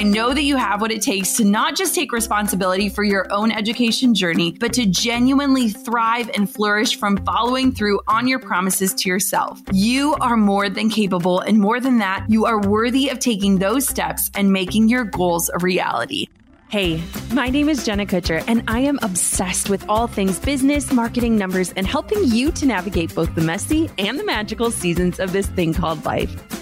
I know that you have what it takes to not just take responsibility for your own education journey, but to genuinely thrive and flourish from following through on your promises to yourself. You are more than capable, and more than that, you are worthy of taking those steps and making your goals a reality. Hey, my name is Jenna Kutcher, and I am obsessed with all things business, marketing, numbers, and helping you to navigate both the messy and the magical seasons of this thing called life.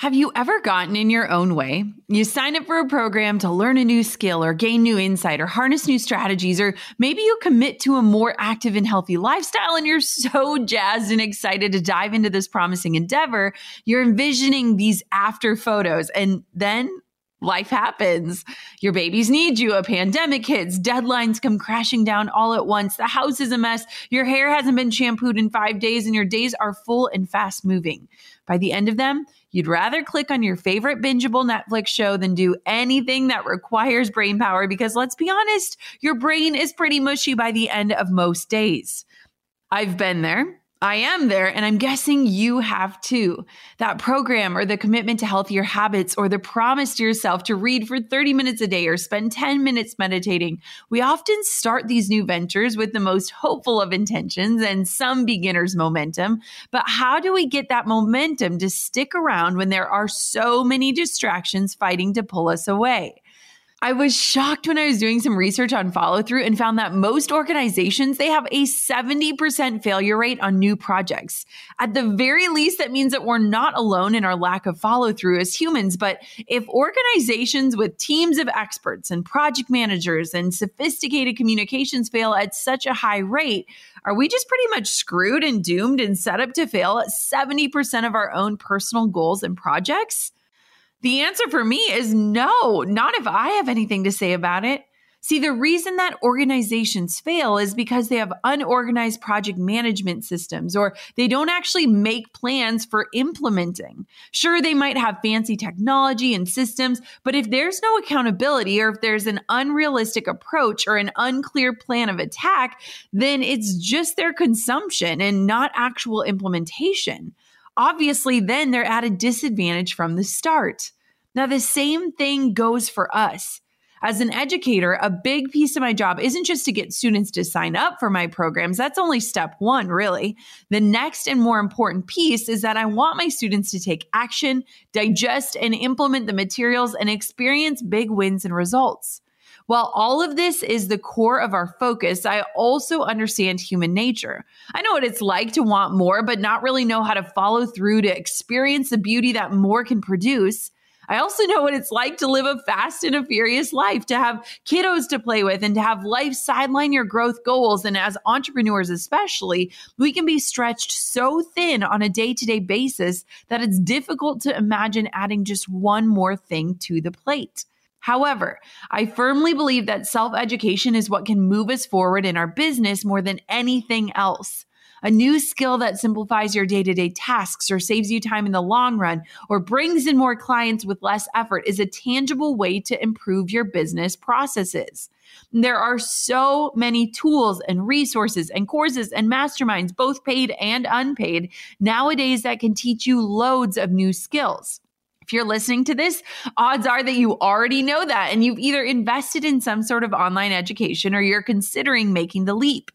Have you ever gotten in your own way? You sign up for a program to learn a new skill or gain new insight or harness new strategies, or maybe you commit to a more active and healthy lifestyle and you're so jazzed and excited to dive into this promising endeavor. You're envisioning these after photos, and then life happens. Your babies need you, a pandemic hits, deadlines come crashing down all at once, the house is a mess, your hair hasn't been shampooed in five days, and your days are full and fast moving. By the end of them, You'd rather click on your favorite bingeable Netflix show than do anything that requires brain power because let's be honest, your brain is pretty mushy by the end of most days. I've been there. I am there, and I'm guessing you have too. That program or the commitment to healthier habits or the promise to yourself to read for 30 minutes a day or spend 10 minutes meditating. We often start these new ventures with the most hopeful of intentions and some beginner's momentum. But how do we get that momentum to stick around when there are so many distractions fighting to pull us away? I was shocked when I was doing some research on follow through and found that most organizations they have a 70% failure rate on new projects. At the very least that means that we're not alone in our lack of follow through as humans, but if organizations with teams of experts and project managers and sophisticated communications fail at such a high rate, are we just pretty much screwed and doomed and set up to fail at 70% of our own personal goals and projects? The answer for me is no, not if I have anything to say about it. See, the reason that organizations fail is because they have unorganized project management systems or they don't actually make plans for implementing. Sure, they might have fancy technology and systems, but if there's no accountability or if there's an unrealistic approach or an unclear plan of attack, then it's just their consumption and not actual implementation obviously then they're at a disadvantage from the start. Now, the same thing goes for us. As an educator, a big piece of my job isn't just to get students to sign up for my programs. That's only step one, really. The next and more important piece is that I want my students to take action, digest and implement the materials, and experience big wins and results. While all of this is the core of our focus, I also understand human nature. I know what it's like to want more, but not really know how to follow through to experience the beauty that more can produce. I also know what it's like to live a fast and a furious life, to have kiddos to play with, and to have life sideline your growth goals. And as entrepreneurs, especially, we can be stretched so thin on a day to day basis that it's difficult to imagine adding just one more thing to the plate. However, I firmly believe that self education is what can move us forward in our business more than anything else. A new skill that simplifies your day to day tasks or saves you time in the long run or brings in more clients with less effort is a tangible way to improve your business processes. There are so many tools and resources and courses and masterminds, both paid and unpaid, nowadays that can teach you loads of new skills. If you're listening to this, odds are that you already know that and you've either invested in some sort of online education or you're considering making the leap.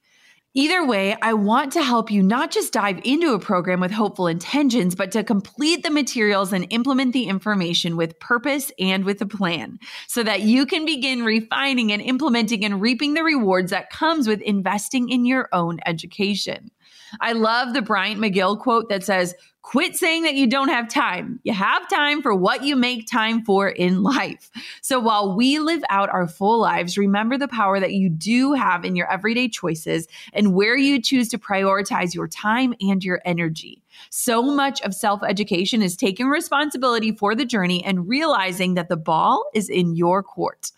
Either way, I want to help you not just dive into a program with hopeful intentions, but to complete the materials and implement the information with purpose and with a plan so that you can begin refining and implementing and reaping the rewards that comes with investing in your own education. I love the Bryant McGill quote that says, Quit saying that you don't have time. You have time for what you make time for in life. So while we live out our full lives, remember the power that you do have in your everyday choices and where you choose to prioritize your time and your energy. So much of self education is taking responsibility for the journey and realizing that the ball is in your court.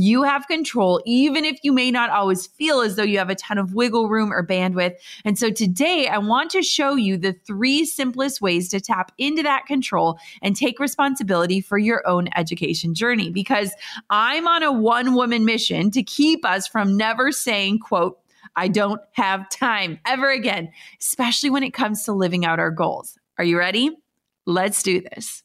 You have control, even if you may not always feel as though you have a ton of wiggle room or bandwidth. And so today, I want to show you the three simplest ways to tap into that control and take responsibility for your own education journey. Because I'm on a one woman mission to keep us from never saying, quote, I don't have time ever again, especially when it comes to living out our goals. Are you ready? Let's do this.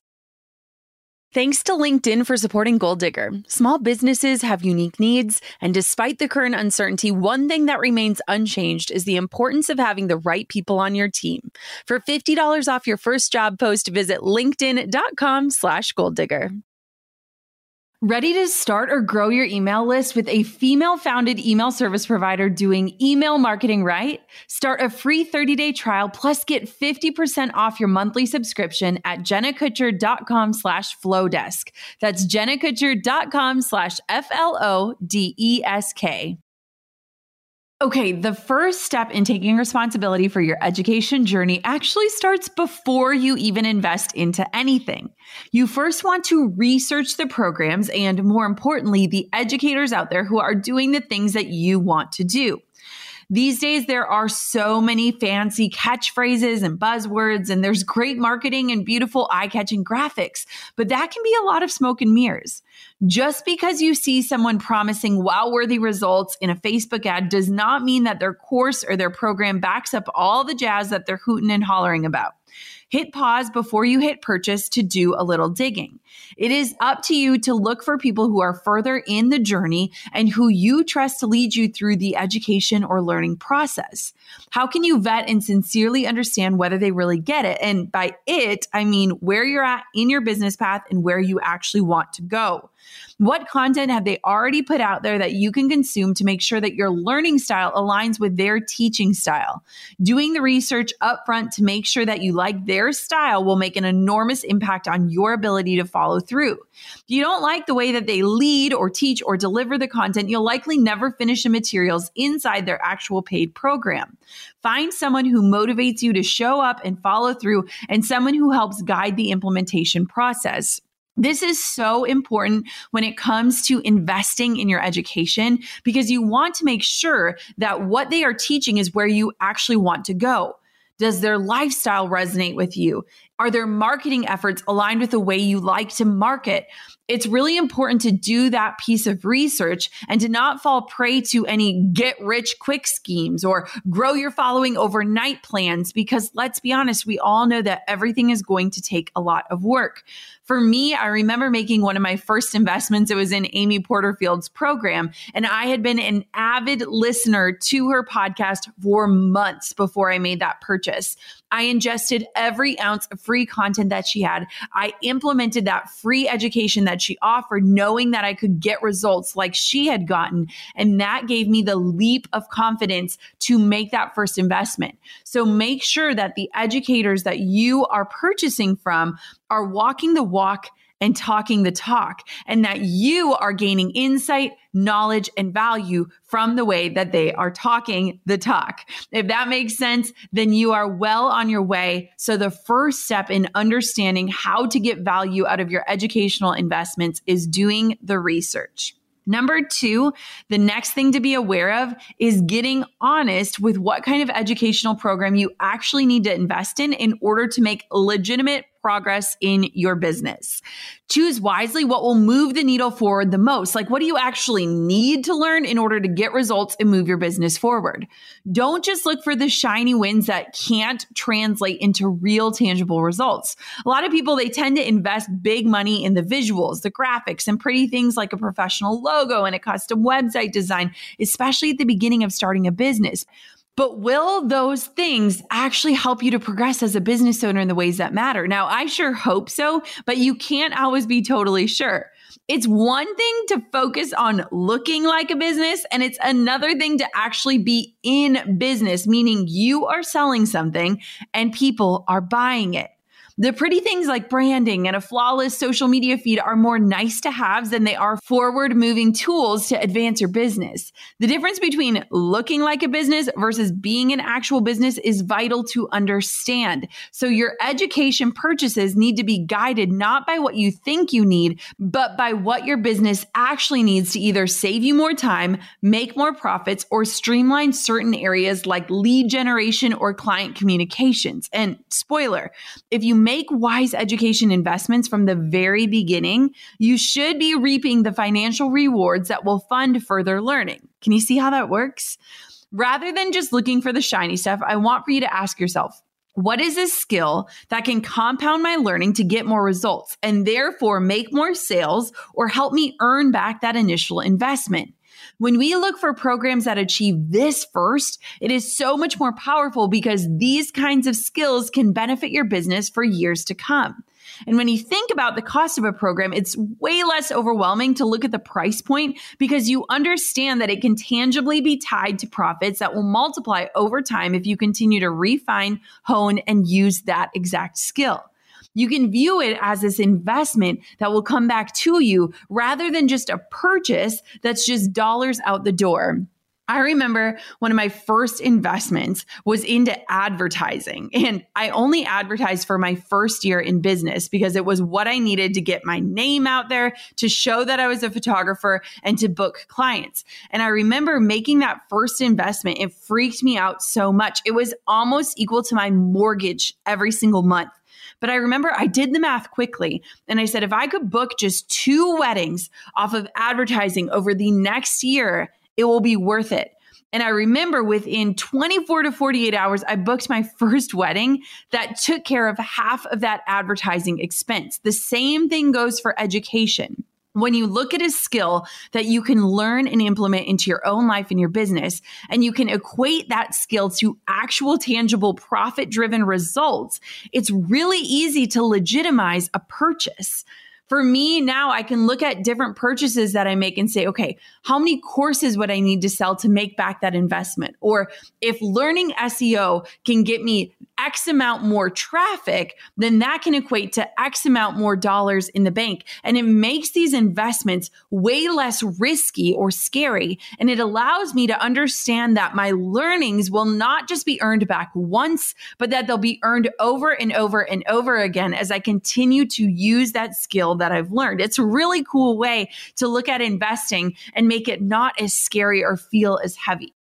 Thanks to LinkedIn for supporting Goal Digger. Small businesses have unique needs, and despite the current uncertainty, one thing that remains unchanged is the importance of having the right people on your team. For $50 off your first job post, visit linkedin.com slash goaldigger. Ready to start or grow your email list with a female founded email service provider doing email marketing right? Start a free 30 day trial plus get 50% off your monthly subscription at jennakutcher.com slash flodesk. That's jennakutcher.com slash F L O D E S K. Okay, the first step in taking responsibility for your education journey actually starts before you even invest into anything. You first want to research the programs and, more importantly, the educators out there who are doing the things that you want to do. These days, there are so many fancy catchphrases and buzzwords, and there's great marketing and beautiful eye catching graphics, but that can be a lot of smoke and mirrors. Just because you see someone promising wow worthy results in a Facebook ad does not mean that their course or their program backs up all the jazz that they're hooting and hollering about. Hit pause before you hit purchase to do a little digging. It is up to you to look for people who are further in the journey and who you trust to lead you through the education or learning process. How can you vet and sincerely understand whether they really get it? And by it, I mean where you're at in your business path and where you actually want to go. What content have they already put out there that you can consume to make sure that your learning style aligns with their teaching style? Doing the research upfront to make sure that you like their style will make an enormous impact on your ability to follow through. If you don't like the way that they lead or teach or deliver the content, you'll likely never finish the materials inside their actual paid program. Find someone who motivates you to show up and follow through and someone who helps guide the implementation process. This is so important when it comes to investing in your education because you want to make sure that what they are teaching is where you actually want to go. Does their lifestyle resonate with you? Are their marketing efforts aligned with the way you like to market? It's really important to do that piece of research and to not fall prey to any get rich quick schemes or grow your following overnight plans because let's be honest, we all know that everything is going to take a lot of work. For me, I remember making one of my first investments. It was in Amy Porterfield's program. And I had been an avid listener to her podcast for months before I made that purchase. I ingested every ounce of free content that she had. I implemented that free education that she offered, knowing that I could get results like she had gotten. And that gave me the leap of confidence to make that first investment. So make sure that the educators that you are purchasing from are walking the walk and talking the talk, and that you are gaining insight, knowledge, and value from the way that they are talking the talk. If that makes sense, then you are well on your way. So, the first step in understanding how to get value out of your educational investments is doing the research. Number two, the next thing to be aware of is getting honest with what kind of educational program you actually need to invest in in order to make legitimate progress in your business. Choose wisely what will move the needle forward the most. Like, what do you actually need to learn in order to get results and move your business forward? Don't just look for the shiny wins that can't translate into real tangible results. A lot of people, they tend to invest big money in the visuals, the graphics, and pretty things like a professional logo and a custom website design, especially at the beginning of starting a business. But will those things actually help you to progress as a business owner in the ways that matter? Now, I sure hope so, but you can't always be totally sure. It's one thing to focus on looking like a business, and it's another thing to actually be in business, meaning you are selling something and people are buying it. The pretty things like branding and a flawless social media feed are more nice to haves than they are forward moving tools to advance your business. The difference between looking like a business versus being an actual business is vital to understand. So your education purchases need to be guided not by what you think you need, but by what your business actually needs to either save you more time, make more profits, or streamline certain areas like lead generation or client communications. And spoiler, if you make wise education investments from the very beginning, you should be reaping the financial rewards that will fund further learning. Can you see how that works? Rather than just looking for the shiny stuff, I want for you to ask yourself, what is a skill that can compound my learning to get more results and therefore make more sales or help me earn back that initial investment? When we look for programs that achieve this first, it is so much more powerful because these kinds of skills can benefit your business for years to come. And when you think about the cost of a program, it's way less overwhelming to look at the price point because you understand that it can tangibly be tied to profits that will multiply over time if you continue to refine, hone, and use that exact skill. You can view it as this investment that will come back to you rather than just a purchase that's just dollars out the door. I remember one of my first investments was into advertising. And I only advertised for my first year in business because it was what I needed to get my name out there, to show that I was a photographer, and to book clients. And I remember making that first investment. It freaked me out so much. It was almost equal to my mortgage every single month. But I remember I did the math quickly and I said, if I could book just two weddings off of advertising over the next year, it will be worth it. And I remember within 24 to 48 hours, I booked my first wedding that took care of half of that advertising expense. The same thing goes for education when you look at a skill that you can learn and implement into your own life and your business, and you can equate that skill to actual tangible profit driven results, it's really easy to legitimize a purchase. For me now, I can look at different purchases that I make and say, okay, how many courses would I need to sell to make back that investment? Or if learning SEO can get me X amount more traffic, then that can equate to X amount more dollars in the bank. And it makes these investments way less risky or scary. And it allows me to understand that my learnings will not just be earned back once, but that they'll be earned over and over and over again as I continue to use that skill that I've learned. It's a really cool way to look at investing and make it not as scary or feel as heavy.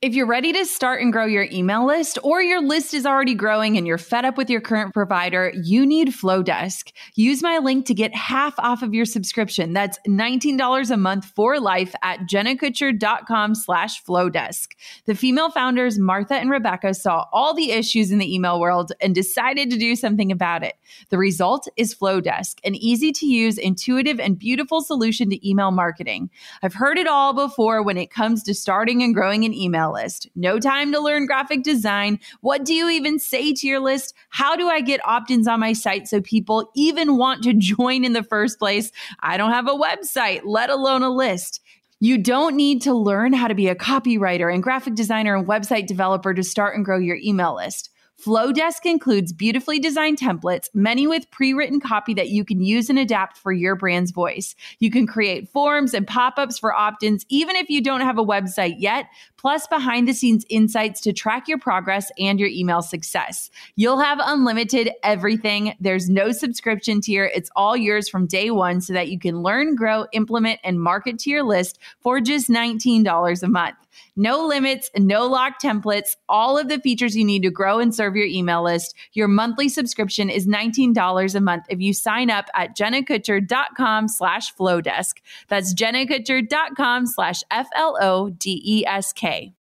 If you're ready to start and grow your email list, or your list is already growing and you're fed up with your current provider, you need Flodesk. Use my link to get half off of your subscription. That's $19 a month for life at jennakutcher.com slash Flodesk. The female founders, Martha and Rebecca, saw all the issues in the email world and decided to do something about it. The result is Flodesk, an easy to use, intuitive, and beautiful solution to email marketing. I've heard it all before when it comes to starting and growing an email list. No time to learn graphic design. What do you even say to your list? How do I get opt ins on my site so people even want to join in the first place? I don't have a website, let alone a list. You don't need to learn how to be a copywriter and graphic designer and website developer to start and grow your email list. Flodesk includes beautifully designed templates, many with pre written copy that you can use and adapt for your brand's voice. You can create forms and pop ups for opt ins, even if you don't have a website yet, plus behind the scenes insights to track your progress and your email success. You'll have unlimited everything. There's no subscription tier, it's all yours from day one so that you can learn, grow, implement, and market to your list for just $19 a month. No limits, no locked templates, all of the features you need to grow and serve your email list. Your monthly subscription is $19 a month if you sign up at jennakutcher.com slash flodesk. That's jennakutcher.com slash F-L-O-D-E-S-K okay.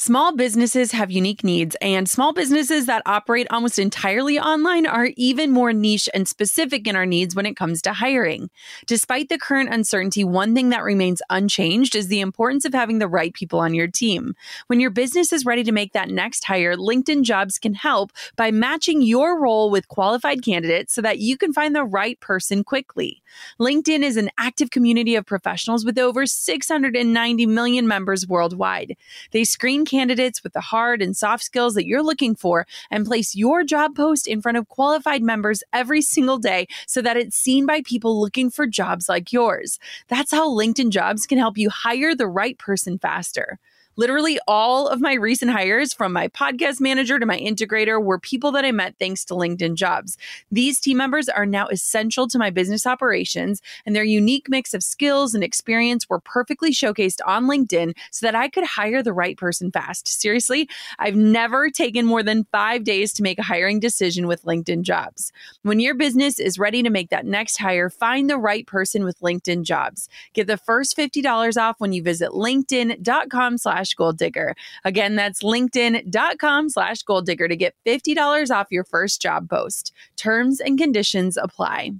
Small businesses have unique needs, and small businesses that operate almost entirely online are even more niche and specific in our needs when it comes to hiring. Despite the current uncertainty, one thing that remains unchanged is the importance of having the right people on your team. When your business is ready to make that next hire, LinkedIn Jobs can help by matching your role with qualified candidates so that you can find the right person quickly. LinkedIn is an active community of professionals with over 690 million members worldwide. They screen candidates with the hard and soft skills that you're looking for and place your job post in front of qualified members every single day so that it's seen by people looking for jobs like yours. That's how LinkedIn Jobs can help you hire the right person faster. Literally, all of my recent hires, from my podcast manager to my integrator, were people that I met thanks to LinkedIn jobs. These team members are now essential to my business operations, and their unique mix of skills and experience were perfectly showcased on LinkedIn so that I could hire the right person fast. Seriously, I've never taken more than five days to make a hiring decision with LinkedIn jobs. When your business is ready to make that next hire, find the right person with LinkedIn jobs. Get the first $50 off when you visit linkedin.com slash slash goal digger. Again, that's linkedin.com slash goal digger to get $50 off your first job post. Terms and conditions apply.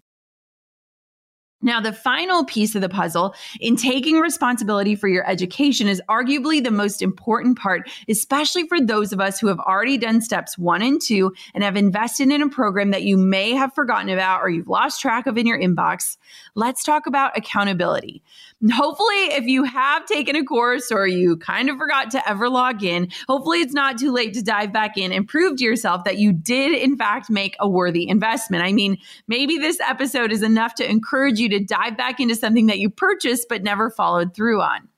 Now, the final piece of the puzzle in taking responsibility for your education is arguably the most important part, especially for those of us who have already done steps one and two and have invested in a program that you may have forgotten about or you've lost track of in your inbox. Let's talk about accountability. Hopefully, if you have taken a course or you kind of forgot to ever log in, hopefully it's not too late to dive back in and prove to yourself that you did, in fact, make a worthy investment. I mean, maybe this episode is enough to encourage you to dive back into something that you purchased but never followed through on.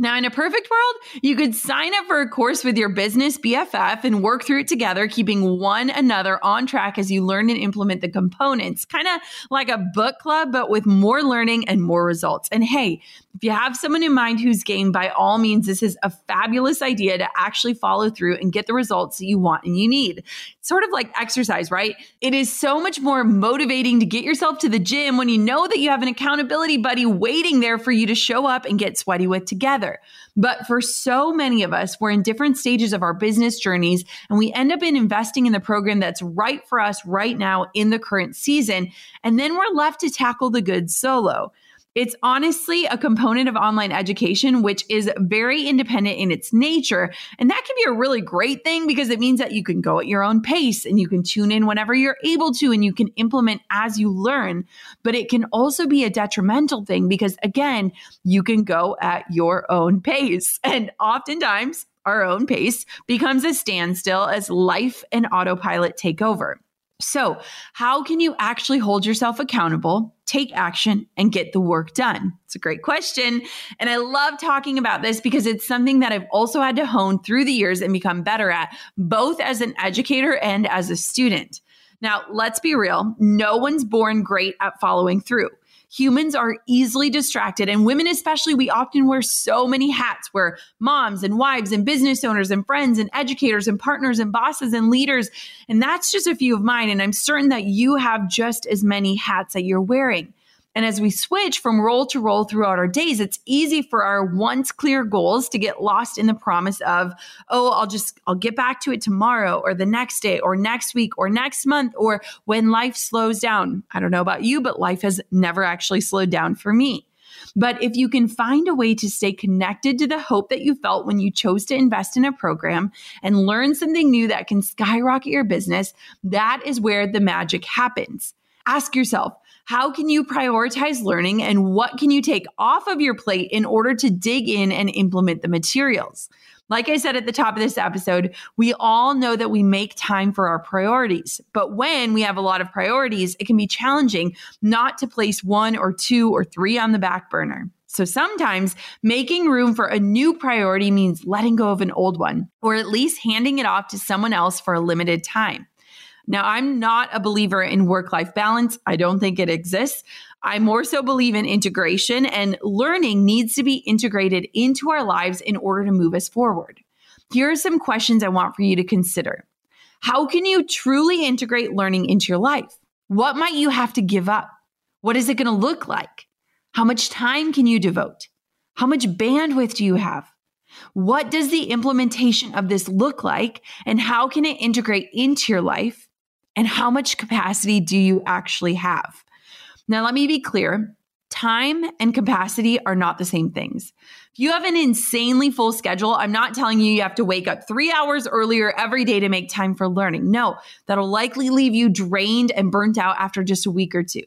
Now, in a perfect world, you could sign up for a course with your business BFF and work through it together, keeping one another on track as you learn and implement the components, kind of like a book club, but with more learning and more results. And hey, if you have someone in mind who's game, by all means, this is a fabulous idea to actually follow through and get the results that you want and you need. It's sort of like exercise, right? It is so much more motivating to get yourself to the gym when you know that you have an accountability buddy waiting there for you to show up and get sweaty with together. But for so many of us, we're in different stages of our business journeys and we end up in investing in the program that's right for us right now in the current season. And then we're left to tackle the goods solo. It's honestly a component of online education, which is very independent in its nature. And that can be a really great thing because it means that you can go at your own pace and you can tune in whenever you're able to and you can implement as you learn. But it can also be a detrimental thing because, again, you can go at your own pace. And oftentimes, our own pace becomes a standstill as life and autopilot take over. So, how can you actually hold yourself accountable, take action, and get the work done? It's a great question. And I love talking about this because it's something that I've also had to hone through the years and become better at, both as an educator and as a student. Now, let's be real no one's born great at following through humans are easily distracted. And women, especially, we often wear so many hats. We're moms and wives and business owners and friends and educators and partners and bosses and leaders. And that's just a few of mine. And I'm certain that you have just as many hats that you're wearing. And as we switch from role to role throughout our days, it's easy for our once clear goals to get lost in the promise of, oh, I'll just, I'll get back to it tomorrow or the next day or next week or next month or when life slows down. I don't know about you, but life has never actually slowed down for me. But if you can find a way to stay connected to the hope that you felt when you chose to invest in a program and learn something new that can skyrocket your business, that is where the magic happens. Ask yourself, how can you prioritize learning and what can you take off of your plate in order to dig in and implement the materials? Like I said at the top of this episode, we all know that we make time for our priorities. But when we have a lot of priorities, it can be challenging not to place one or two or three on the back burner. So sometimes making room for a new priority means letting go of an old one, or at least handing it off to someone else for a limited time. Now, I'm not a believer in work life balance. I don't think it exists. I more so believe in integration, and learning needs to be integrated into our lives in order to move us forward. Here are some questions I want for you to consider. How can you truly integrate learning into your life? What might you have to give up? What is it going to look like? How much time can you devote? How much bandwidth do you have? What does the implementation of this look like? And how can it integrate into your life? And how much capacity do you actually have? Now, let me be clear time and capacity are not the same things. If you have an insanely full schedule, I'm not telling you you have to wake up three hours earlier every day to make time for learning. No, that'll likely leave you drained and burnt out after just a week or two.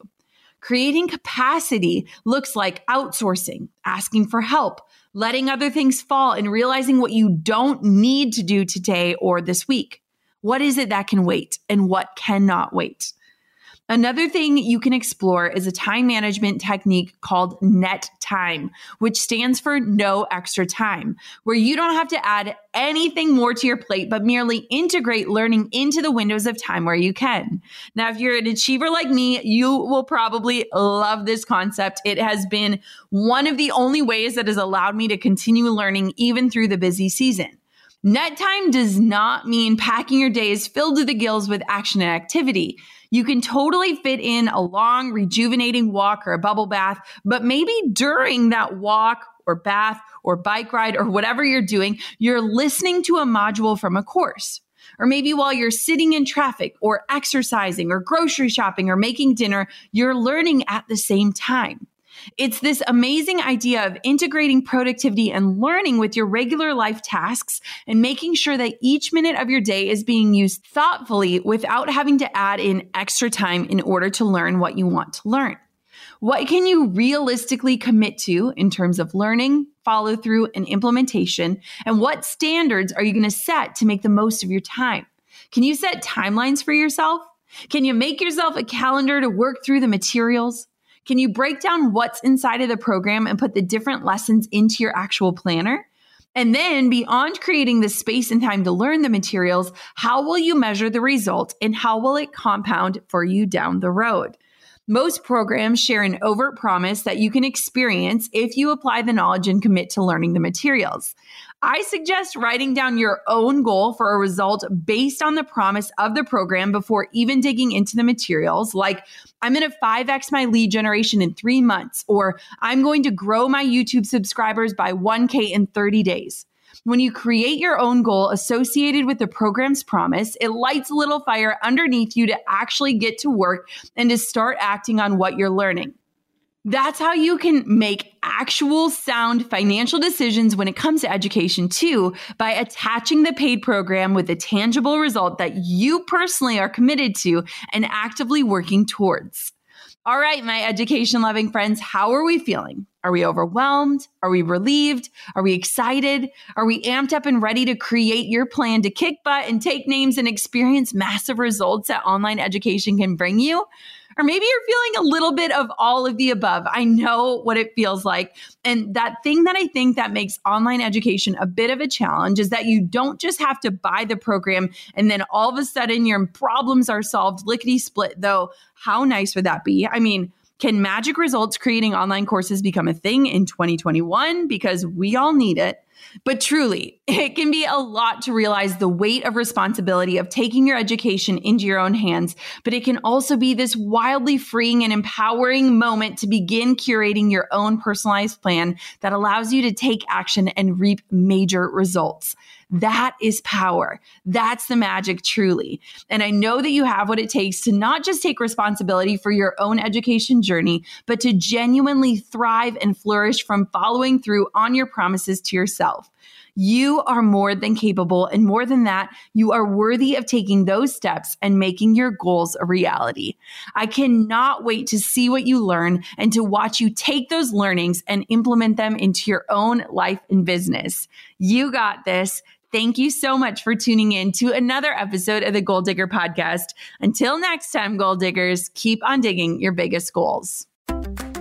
Creating capacity looks like outsourcing, asking for help, letting other things fall, and realizing what you don't need to do today or this week. What is it that can wait and what cannot wait? Another thing you can explore is a time management technique called net time, which stands for no extra time, where you don't have to add anything more to your plate, but merely integrate learning into the windows of time where you can. Now, if you're an achiever like me, you will probably love this concept. It has been one of the only ways that has allowed me to continue learning even through the busy season. Net time does not mean packing your days filled to the gills with action and activity. You can totally fit in a long, rejuvenating walk or a bubble bath, but maybe during that walk or bath or bike ride or whatever you're doing, you're listening to a module from a course. Or maybe while you're sitting in traffic or exercising or grocery shopping or making dinner, you're learning at the same time. It's this amazing idea of integrating productivity and learning with your regular life tasks and making sure that each minute of your day is being used thoughtfully without having to add in extra time in order to learn what you want to learn. What can you realistically commit to in terms of learning, follow through, and implementation? And what standards are you going to set to make the most of your time? Can you set timelines for yourself? Can you make yourself a calendar to work through the materials? Can you break down what's inside of the program and put the different lessons into your actual planner? And then beyond creating the space and time to learn the materials, how will you measure the result and how will it compound for you down the road? Most programs share an overt promise that you can experience if you apply the knowledge and commit to learning the materials. I suggest writing down your own goal for a result based on the promise of the program before even digging into the materials, like I'm going to 5x my lead generation in three months, or I'm going to grow my YouTube subscribers by 1K in 30 days. When you create your own goal associated with the program's promise, it lights a little fire underneath you to actually get to work and to start acting on what you're learning. That's how you can make actual sound financial decisions when it comes to education, too, by attaching the paid program with a tangible result that you personally are committed to and actively working towards. All right, my education loving friends, how are we feeling? Are we overwhelmed? Are we relieved? Are we excited? Are we amped up and ready to create your plan to kick butt and take names and experience massive results that online education can bring you? Or maybe you're feeling a little bit of all of the above. I know what it feels like. And that thing that I think that makes online education a bit of a challenge is that you don't just have to buy the program and then all of a sudden your problems are solved lickety split, though. How nice would that be? I mean, can magic results creating online courses become a thing in 2021? Because we all need it. But truly, it can be a lot to realize the weight of responsibility of taking your education into your own hands. But it can also be this wildly freeing and empowering moment to begin curating your own personalized plan that allows you to take action and reap major results. That is power. That's the magic, truly. And I know that you have what it takes to not just take responsibility for your own education journey, but to genuinely thrive and flourish from following through on your promises to yourself. Yourself. You are more than capable. And more than that, you are worthy of taking those steps and making your goals a reality. I cannot wait to see what you learn and to watch you take those learnings and implement them into your own life and business. You got this. Thank you so much for tuning in to another episode of the Goal Digger Podcast. Until next time, Goal Diggers, keep on digging your biggest goals.